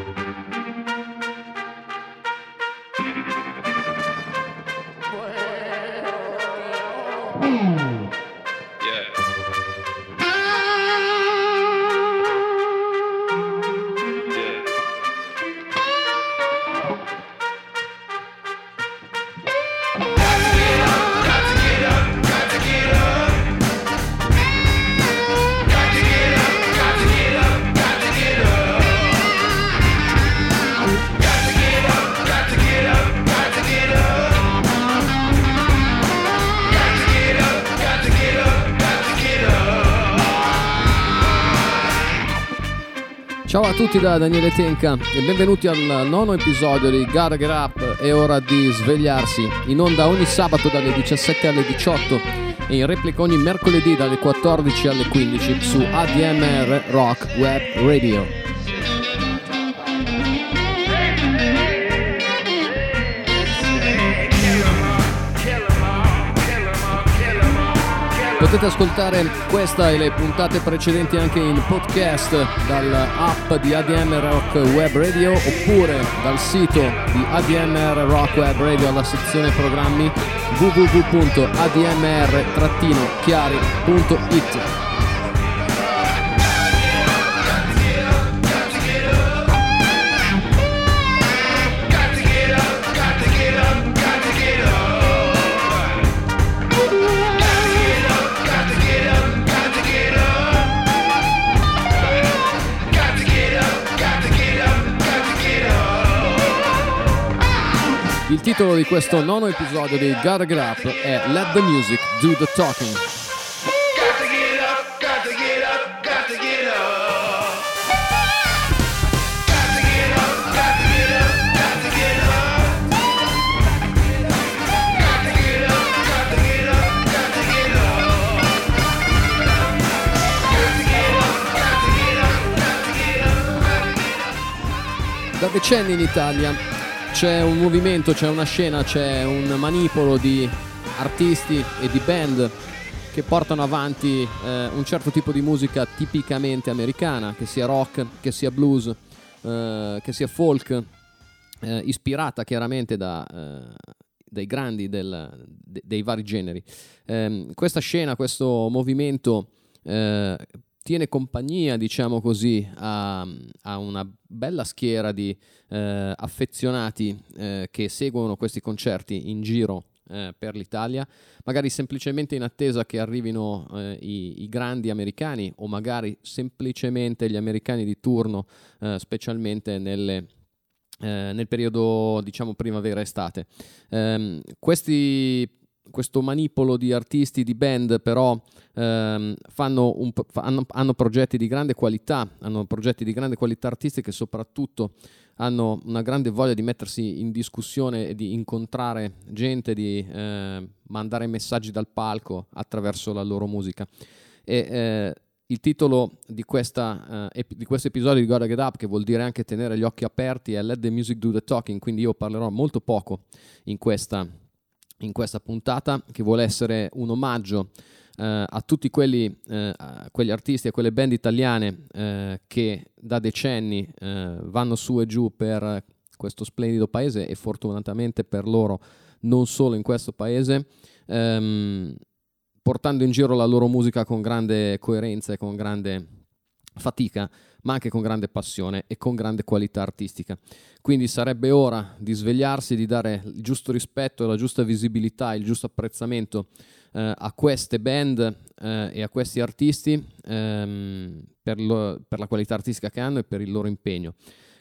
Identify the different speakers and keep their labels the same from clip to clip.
Speaker 1: Ciao a tutti da Daniele Tenca e benvenuti al nono episodio di Gotta Get Up. È ora di svegliarsi. In onda ogni sabato dalle 17 alle 18 e in replica ogni mercoledì dalle 14 alle 15 su ADMR Rock Web Radio. Potete ascoltare questa e le puntate precedenti anche in podcast dall'app di ADM Rock Web Radio oppure dal sito di ADMR Rock Web Radio alla sezione programmi www.admr-chiari.it. Il titolo di questo nono episodio di Gotta Get Up è Let the Music Do the Talking. Da decenni in Italia c'è un movimento, c'è una scena, c'è un manipolo di artisti e di band che portano avanti eh, un certo tipo di musica tipicamente americana, che sia rock, che sia blues, eh, che sia folk, eh, ispirata chiaramente da, eh, dai grandi del, de, dei vari generi. Ehm, questa scena, questo movimento eh, tiene compagnia, diciamo così, a, a una bella schiera di eh, affezionati eh, che seguono questi concerti in giro eh, per l'Italia, magari semplicemente in attesa che arrivino eh, i, i, grandi americani o magari semplicemente gli americani di turno, eh, specialmente nelle, nel periodo diciamo primavera-estate. Um, questi questo manipolo di artisti, di band, però ehm, un, hanno, hanno, progetti di grande qualità, hanno progetti di grande qualità artistica e soprattutto hanno una grande voglia di mettersi in discussione e di incontrare gente, di eh, mandare messaggi dal palco attraverso la loro musica. E, eh, il titolo di, questa, ep- di, questo episodio di Gotta Get Up, che vuol dire anche tenere gli occhi aperti, è Let the Music Do the Talking, quindi io parlerò molto poco in questa in questa puntata che vuole essere un omaggio eh, a tutti quelli, eh, a quegli artisti e quelle band italiane eh, che da decenni eh, vanno su e giù per questo splendido paese e fortunatamente per loro non solo in questo paese, ehm, portando in giro la loro musica con grande coerenza e con grande fatica ma anche con grande passione e con grande qualità artistica. Quindi sarebbe ora di svegliarsi, di dare il giusto rispetto, la giusta visibilità, il giusto apprezzamento eh, a queste band eh, e a questi artisti ehm, per, lo, per, la qualità artistica che hanno e per il loro impegno.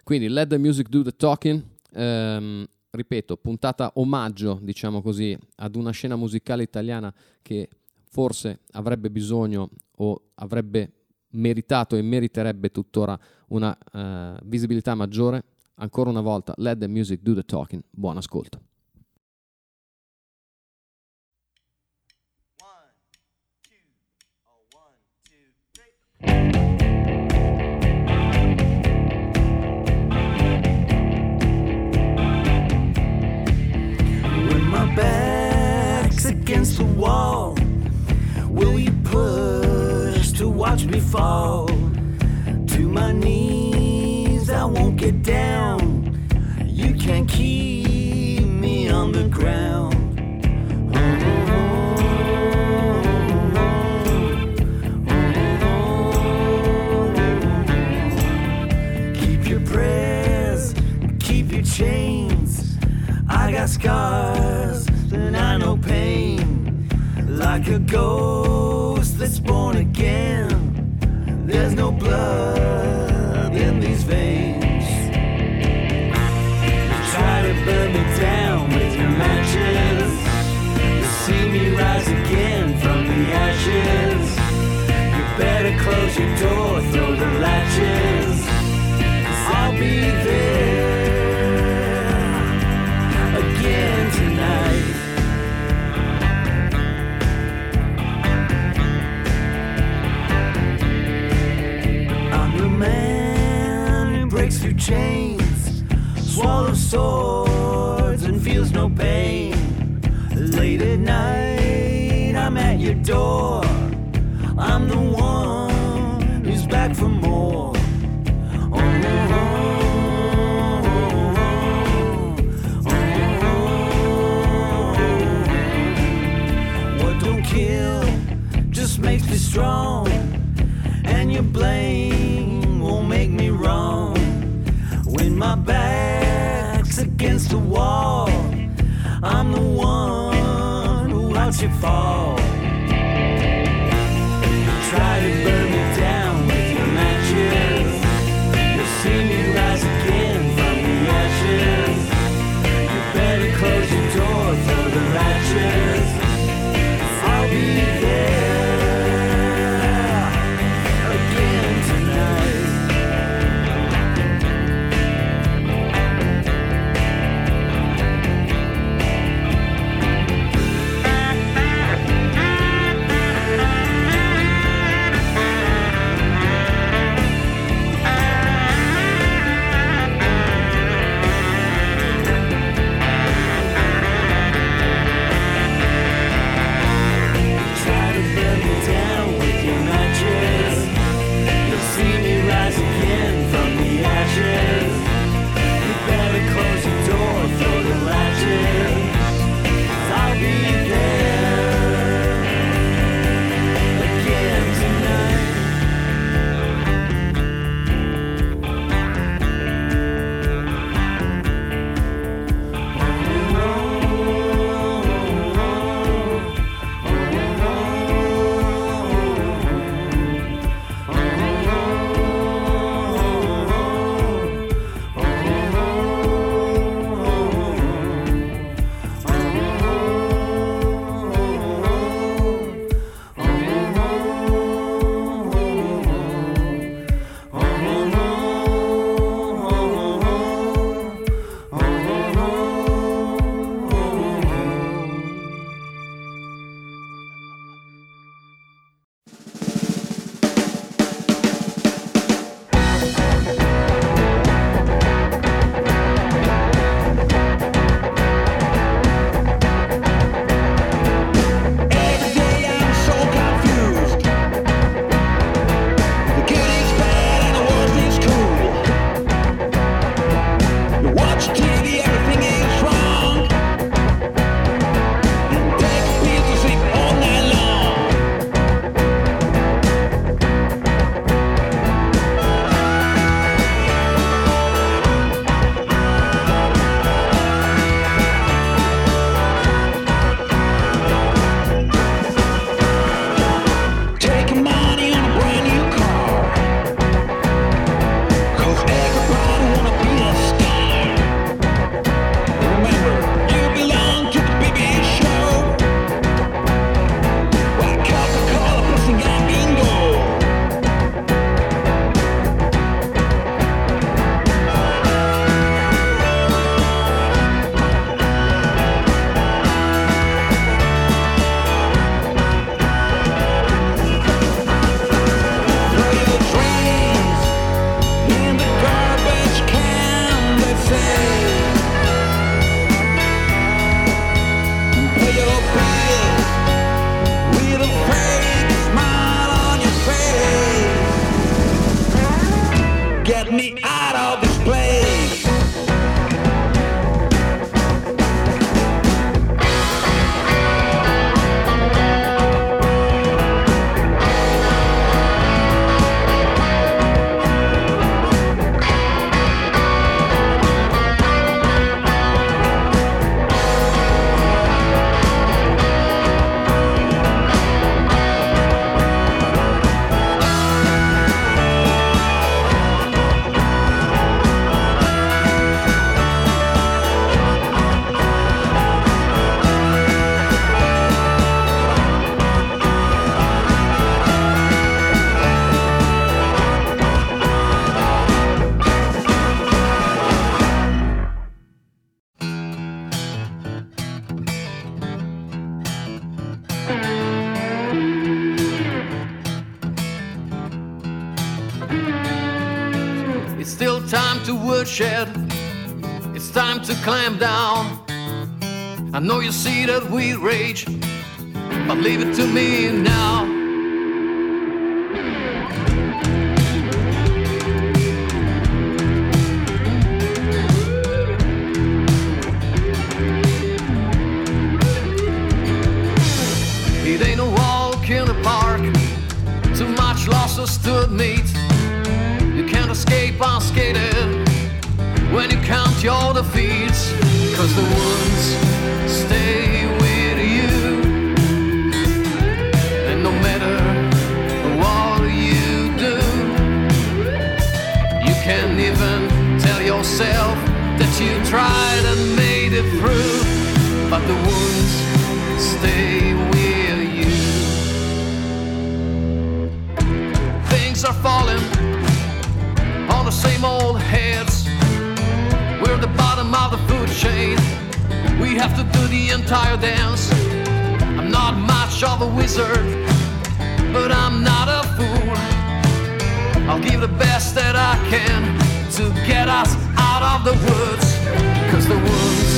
Speaker 1: Quindi let the music do the talking. Ehm, ripeto, puntata omaggio, diciamo così, ad una scena musicale italiana che forse avrebbe bisogno o avrebbe meritato e meriterebbe tuttora una uh, visibilità maggiore. Ancora una volta, let the music do the talking. Buon ascolto. against the wall, will you push to watch me fall? To my knees, I won't
Speaker 2: get down. You can't keep me on the ground. Keep your prayers, keep your chains. I got scars and I know pain. Like a ghost that's born again. There's no blood in these veins. Try to burn me down with your matches. You see me rise again from the ashes. You better close your door, throw the latches. I'll be there through chains, swallows swords and feels no pain. Late at night, I'm at your door. I'm the one who's back for more. What don't kill just makes me strong my back's against the wall, I'm the one who watch you fall.
Speaker 1: Time to woodshed. It's time to climb down. I know you see that we rage, but leave it to me now. Your defeats, cause the wounds stay with you. And no matter what you do, you can't even tell yourself that you tried and made it through, but the wounds stay with you. Things are falling on the same old heads. Bottom of the food chain. We have to do the entire dance. I'm not much of a wizard, but I'm not a fool. I'll give the best that I can to get us out of the woods. Cause the woods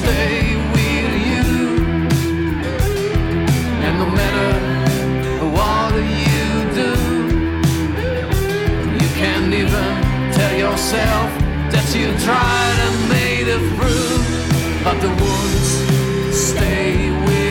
Speaker 1: stay with you. And no matter what you do, you can't even tell yourself you tried and made it through. But the wounds stay with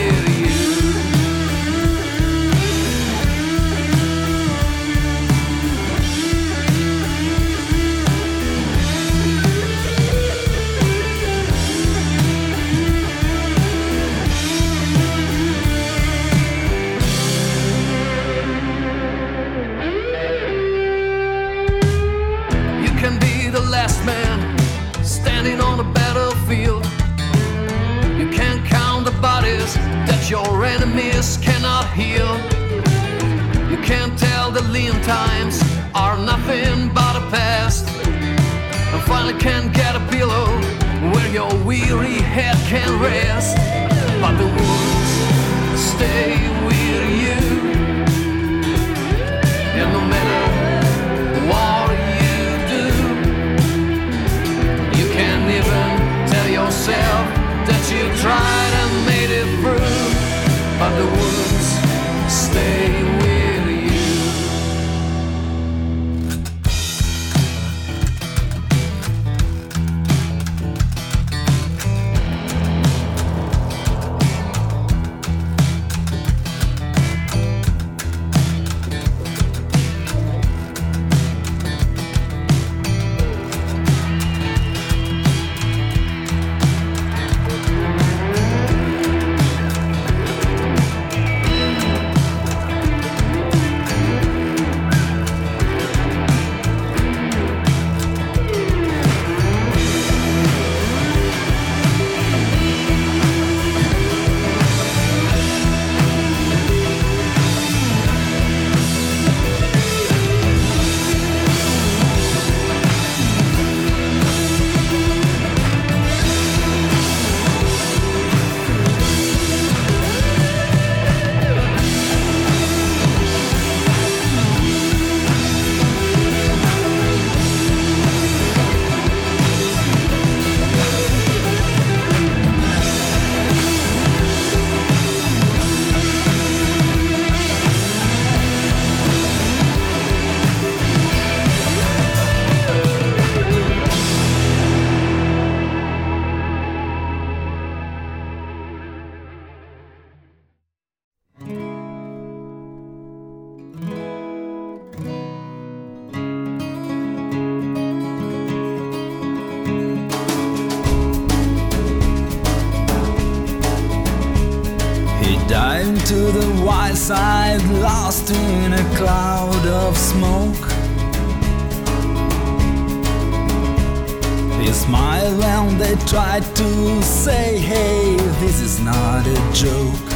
Speaker 1: tried
Speaker 3: to say, Hey, this is not a joke.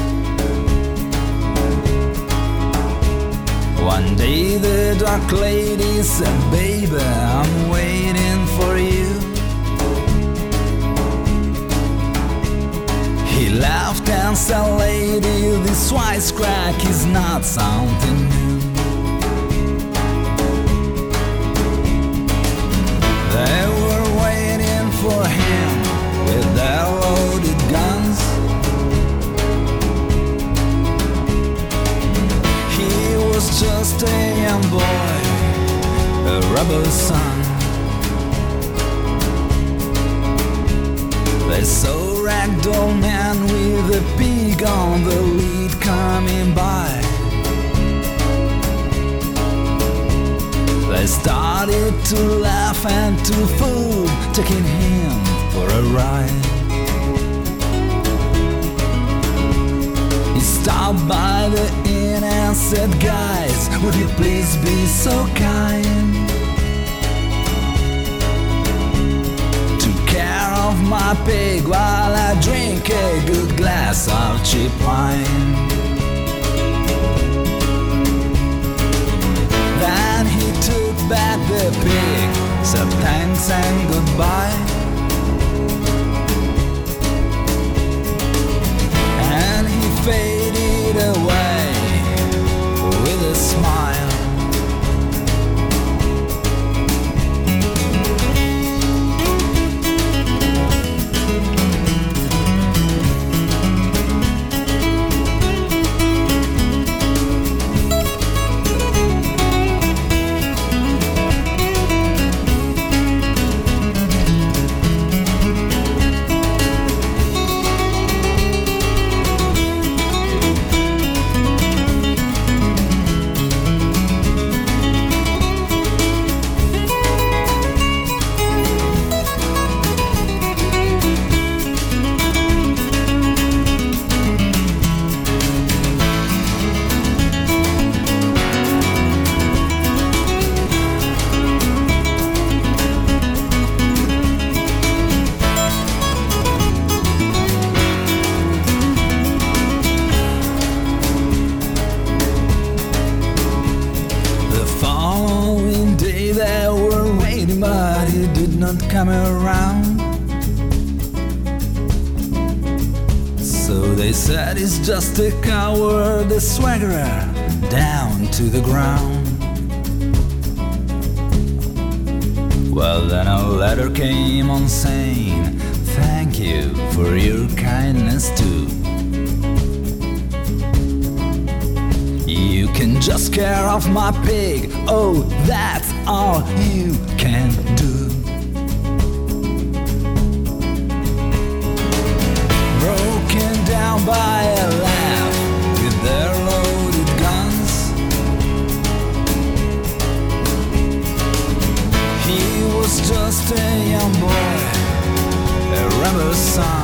Speaker 3: One day the dark lady said, Baby, I'm waiting for you. He laughed and said, Lady, this wisecrack is not something new. just a young boy, a rebel son. They saw ragdoll man with a pig on the lead coming by. They started to laugh and to fool, taking him for a ride. He stopped by the and said, Guys, would you please be so kind? Took care of my pig while I drink a good glass of cheap wine. Then he took back the pig, said thanks and goodbye. And he faded following day they were waiting, but he did not come around. So they said he's just a coward, a swaggerer, down to the ground. Well, then a letter came on saying, Thank you for your kindness too. Can just care of my pig. Oh, that's all you can do. Broken down by a laugh with their loaded guns. He was just a young boy, a rebel son.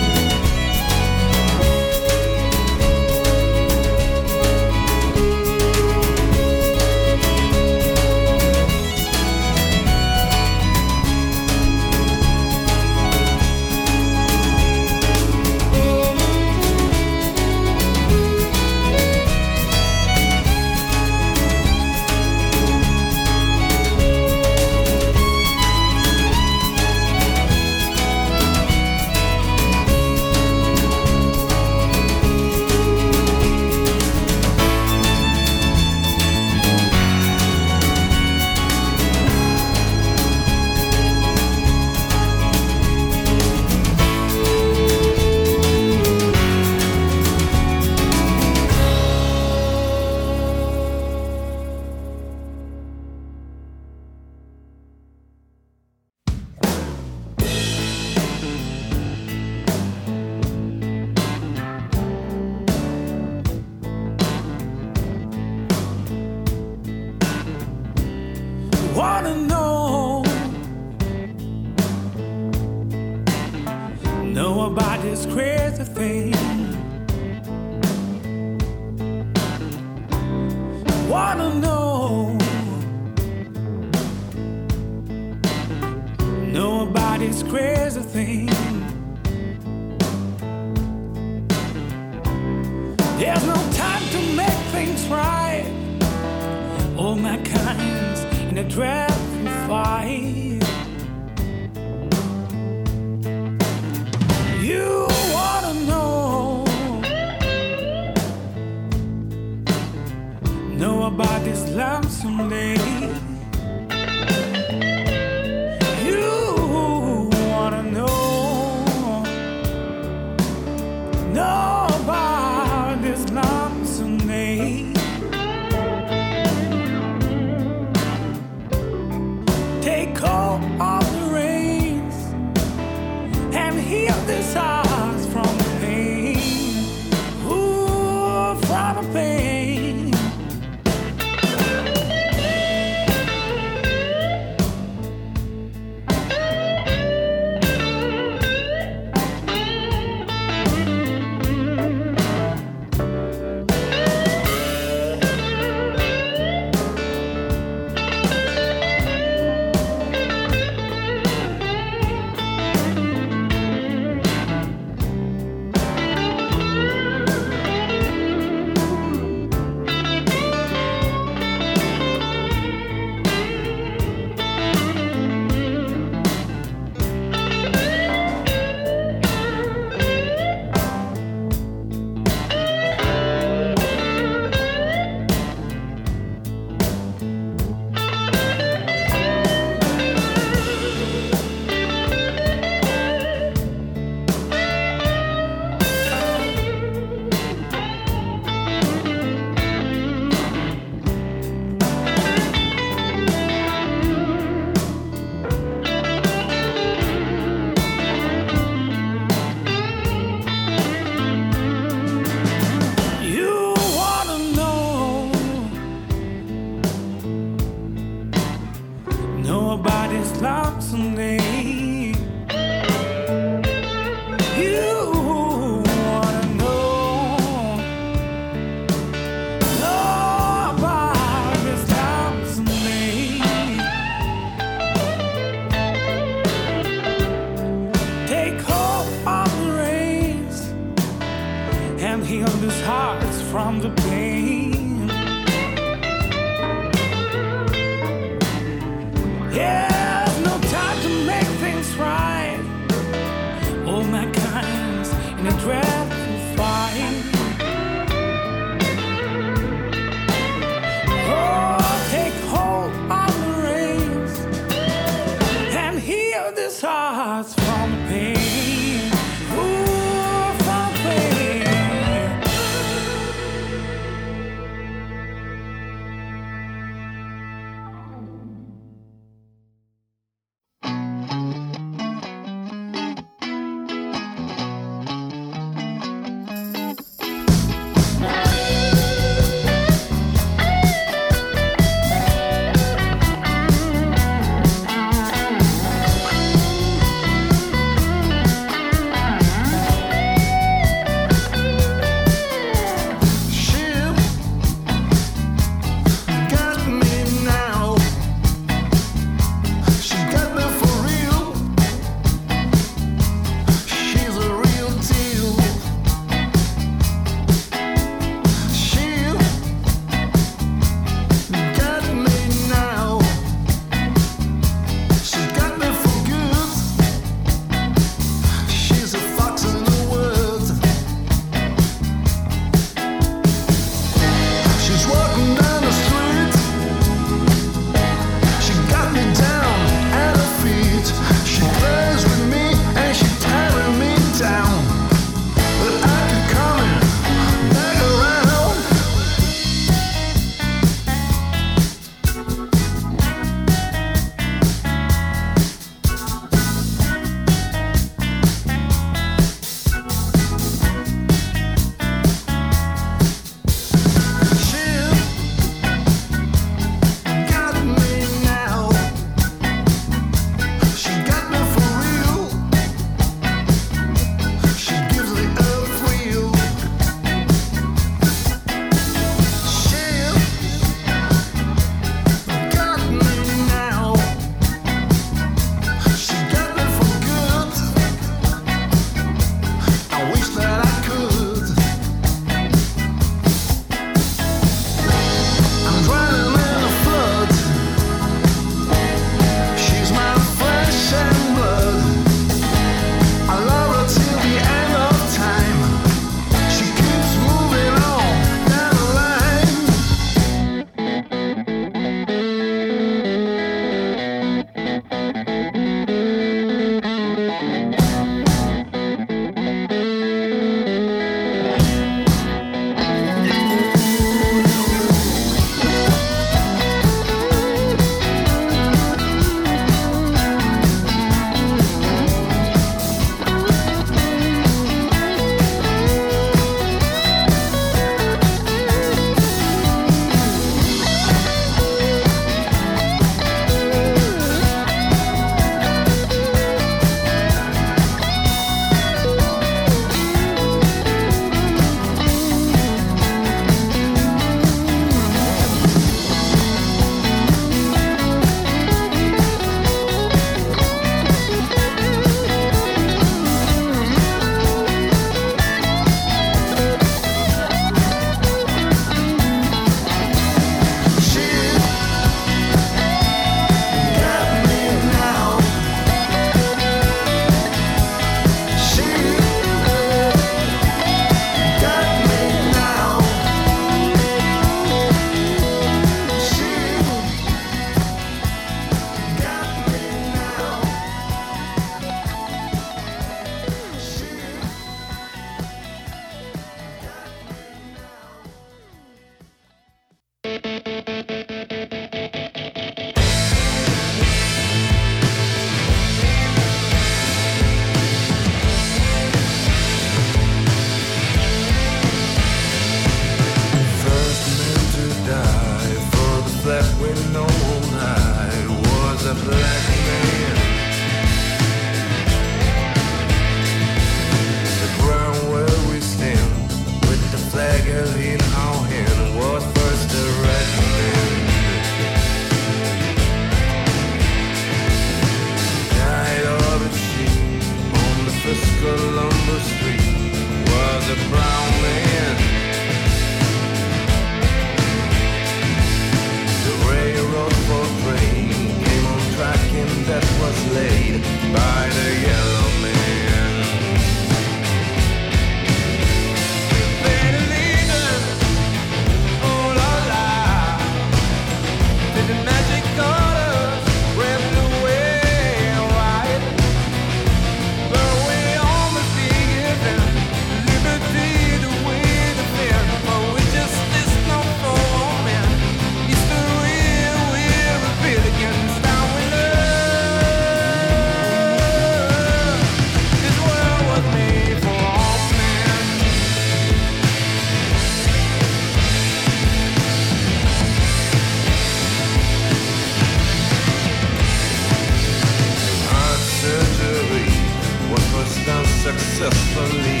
Speaker 4: successfully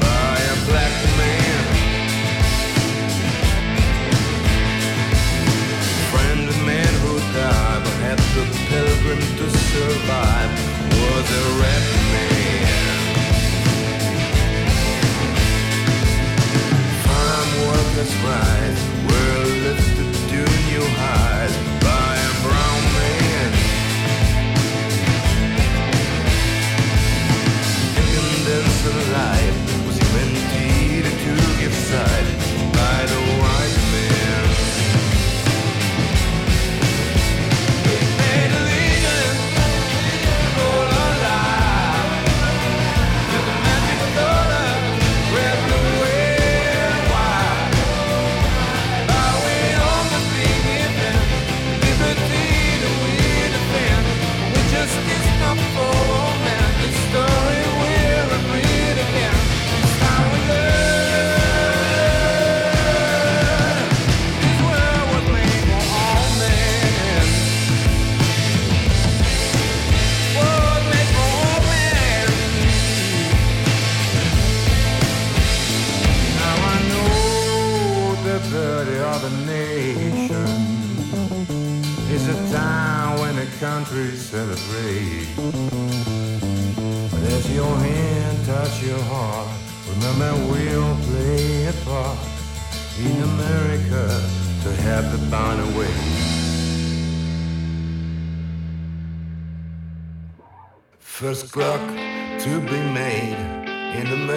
Speaker 4: by a black man. Friend of man who died but had the pilgrim to survive was a red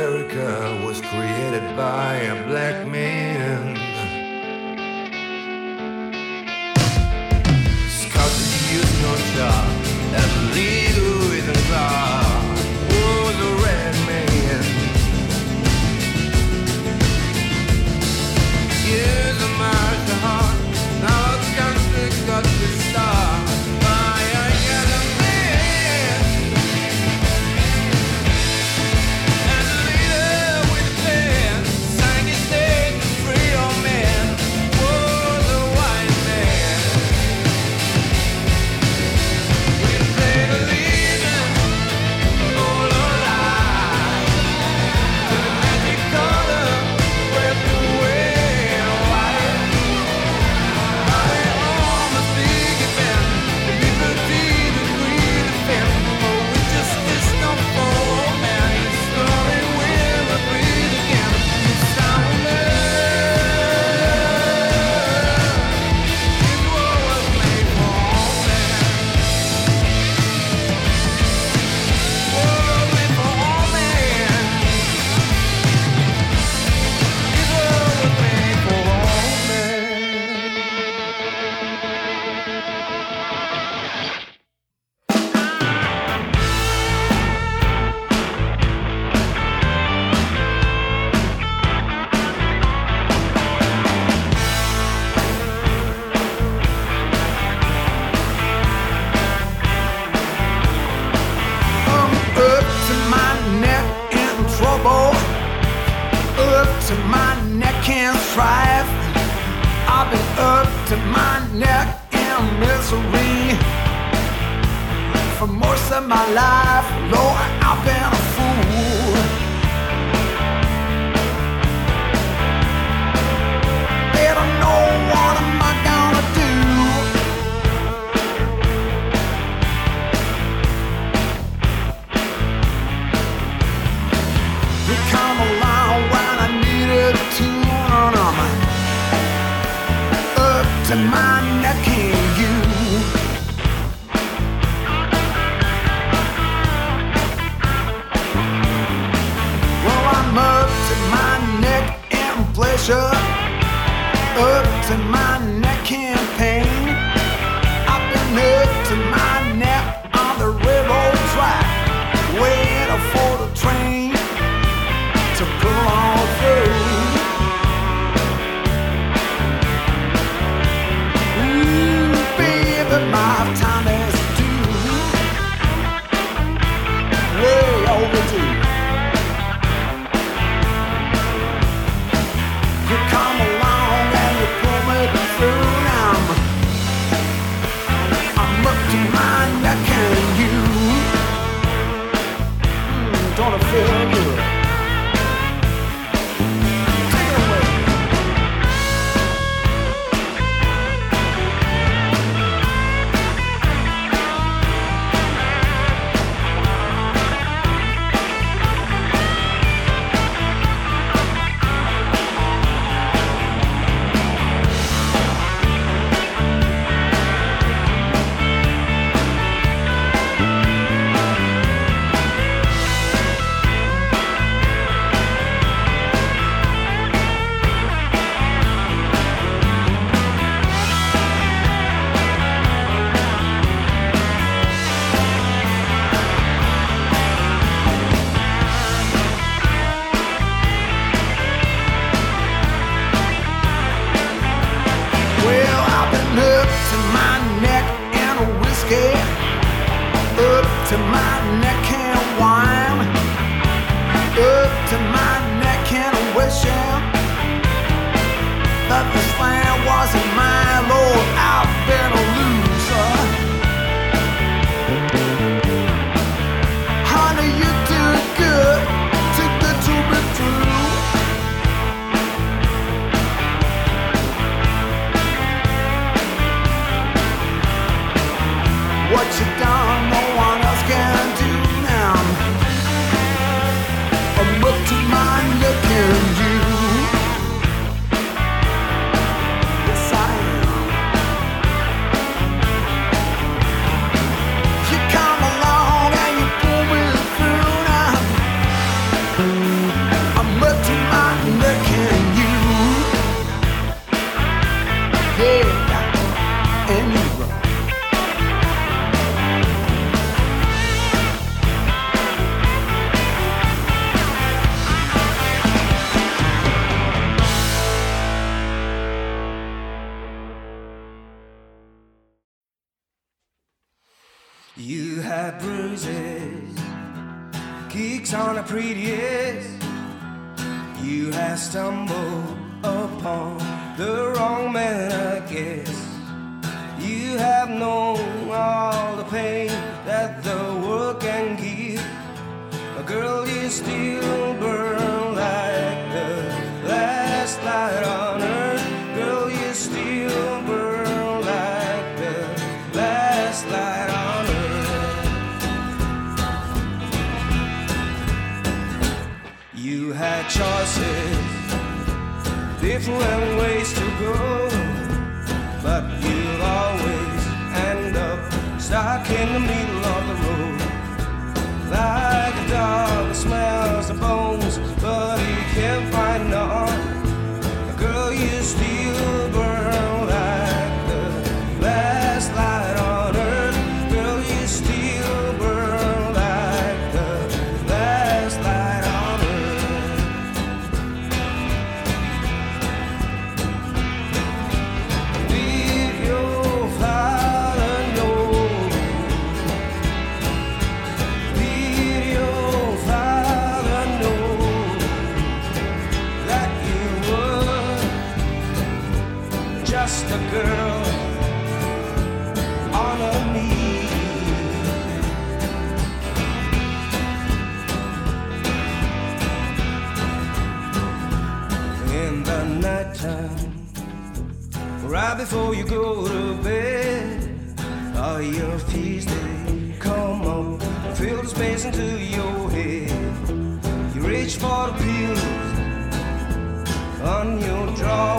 Speaker 4: America was created by a black man. Scotland used no job. to
Speaker 5: my neck in misery. For most of my life, Lord, I've been to my necking you. Well, I'm up to my neck in pleasure, up to my geeks on a
Speaker 6: prettiest. You have stumbled upon the wrong man, I guess. You have known all the pain that the world can give. A girl, you still And ways to go, but you'll always end up stuck in the middle. on your.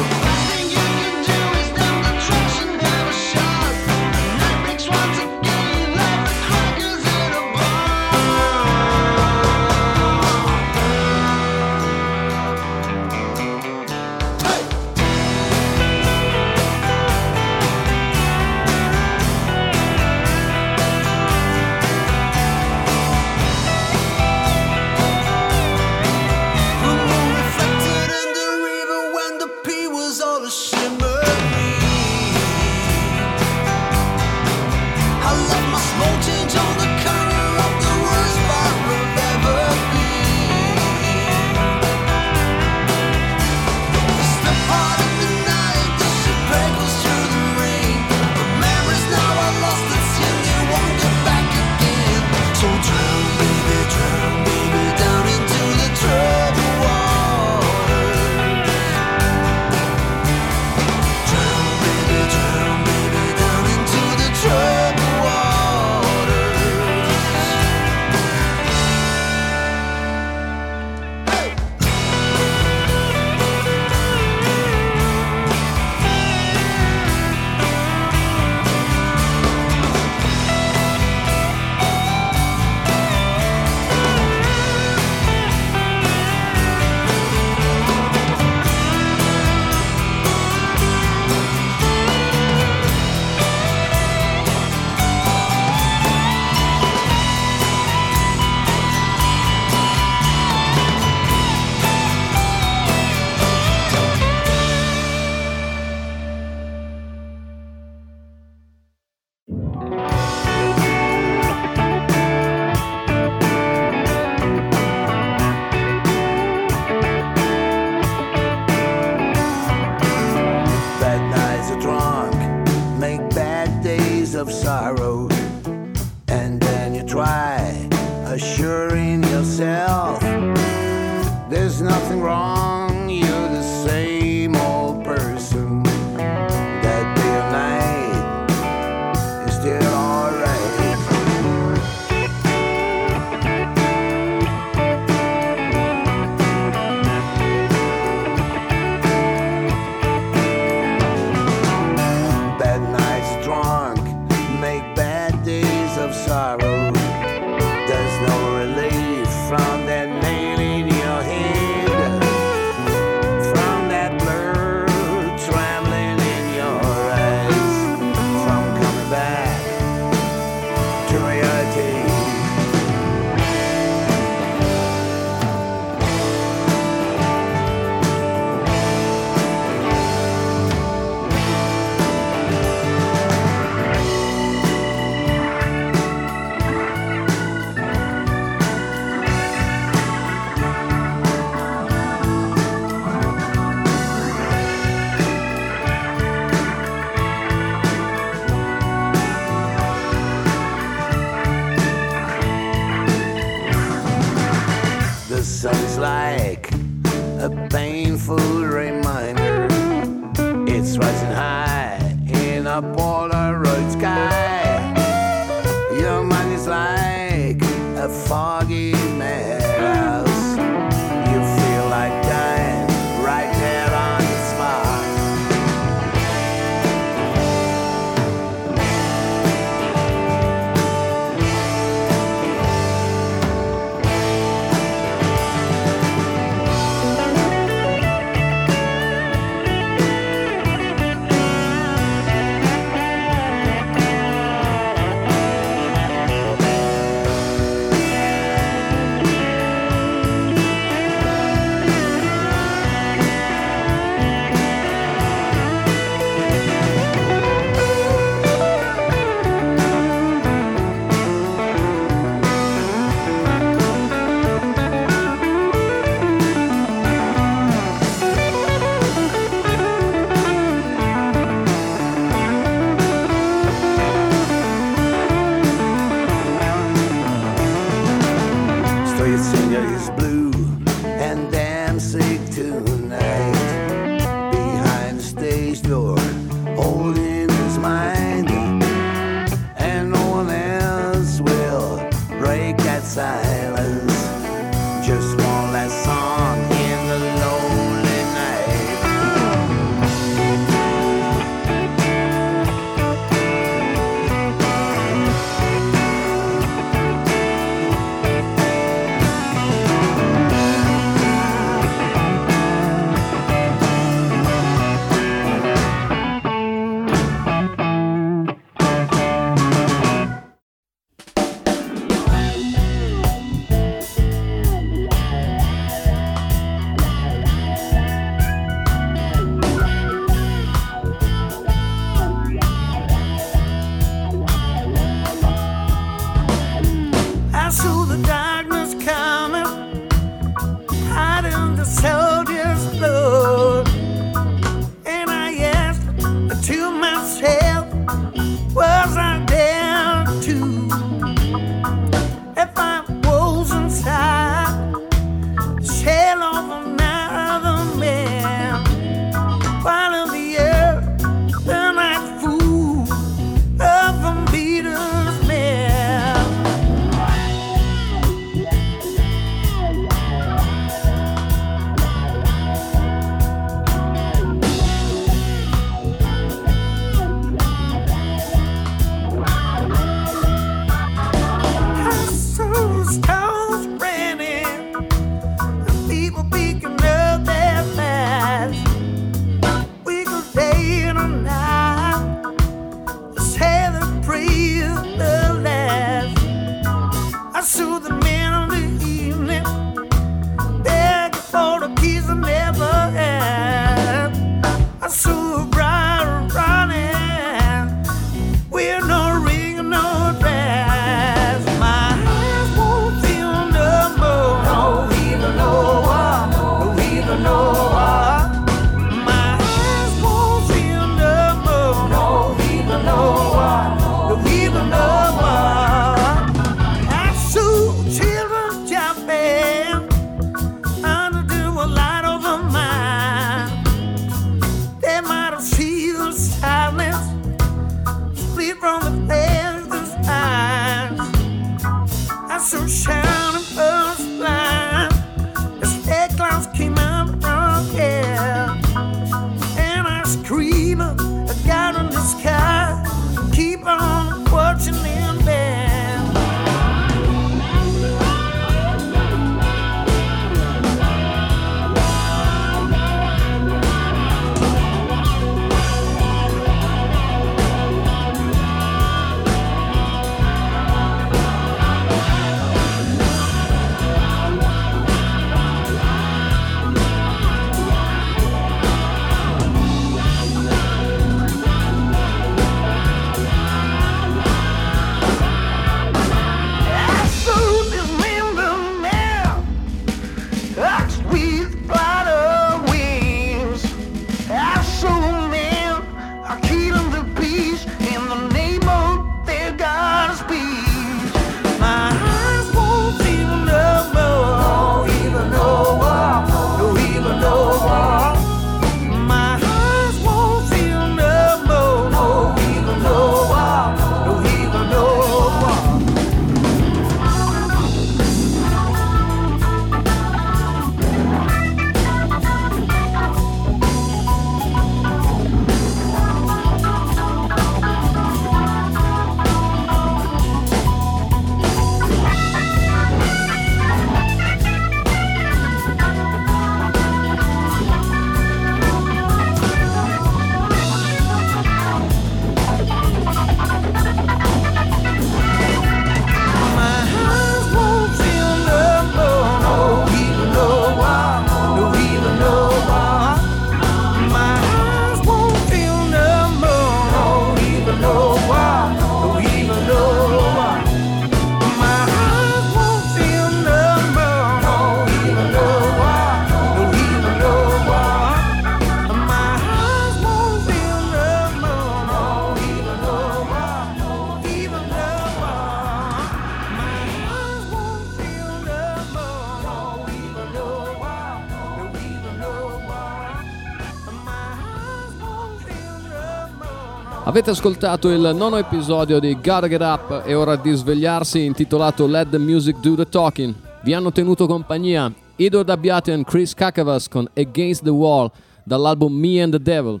Speaker 1: Avete ascoltato il nono episodio di Gotta Get Up, è ora di svegliarsi, intitolato Let the Music Do the Talking. Vi hanno tenuto compagnia Edward Abbiati e Chris Kakavas con Against the Wall dall'album Me and the Devil,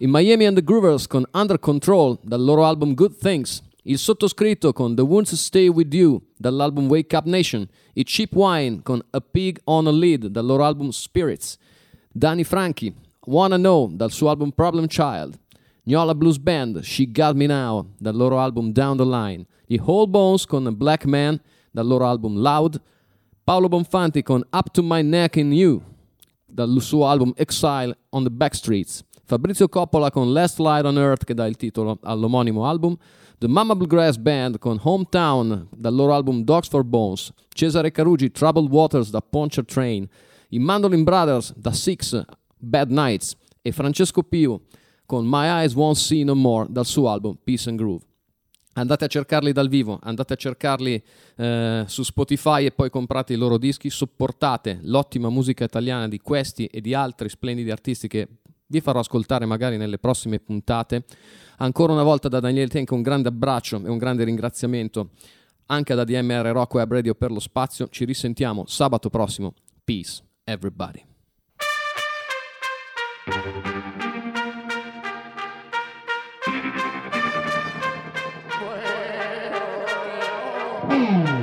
Speaker 1: i Miami and the Groovers con Under Control dal loro album Good Things, il sottoscritto con The Wounds Stay With You dall'album Wake Up Nation, i Cheap Wine con A Pig on a Lead dal loro album Spirits, Danny Franchi, Wanna Know dal suo album Problem Child, Gnola Blues Band, She Got Me Now dal loro album Down the Line, gli Whole Bones con Black Man dal loro album Loud, Paolo Bonfanti con Up to My Neck in You dal suo album Exile on the Backstreets, Fabrizio Coppola con Last Light on Earth che dà il titolo all'omonimo album, The Mama Bluegrass Band con Hometown dal loro album Dogs for Bones, Cesare Carugi Troubled Waters da Poncher Train, i Mandolin Brothers da Six Bad Nights e Francesco Piu con My Eyes Won't See No More dal suo album Peace and Groove. Andate a cercarli dal vivo, andate a cercarli eh, su Spotify e poi comprate i loro dischi, supportate l'ottima musica italiana di questi e di altri splendidi artisti che vi farò ascoltare magari nelle prossime puntate. Ancora una volta da Daniele Tenka un grande abbraccio e un grande ringraziamento anche da DMR Rock Web Radio per lo spazio. Ci risentiamo sabato prossimo. Peace, everybody.
Speaker 7: Boom.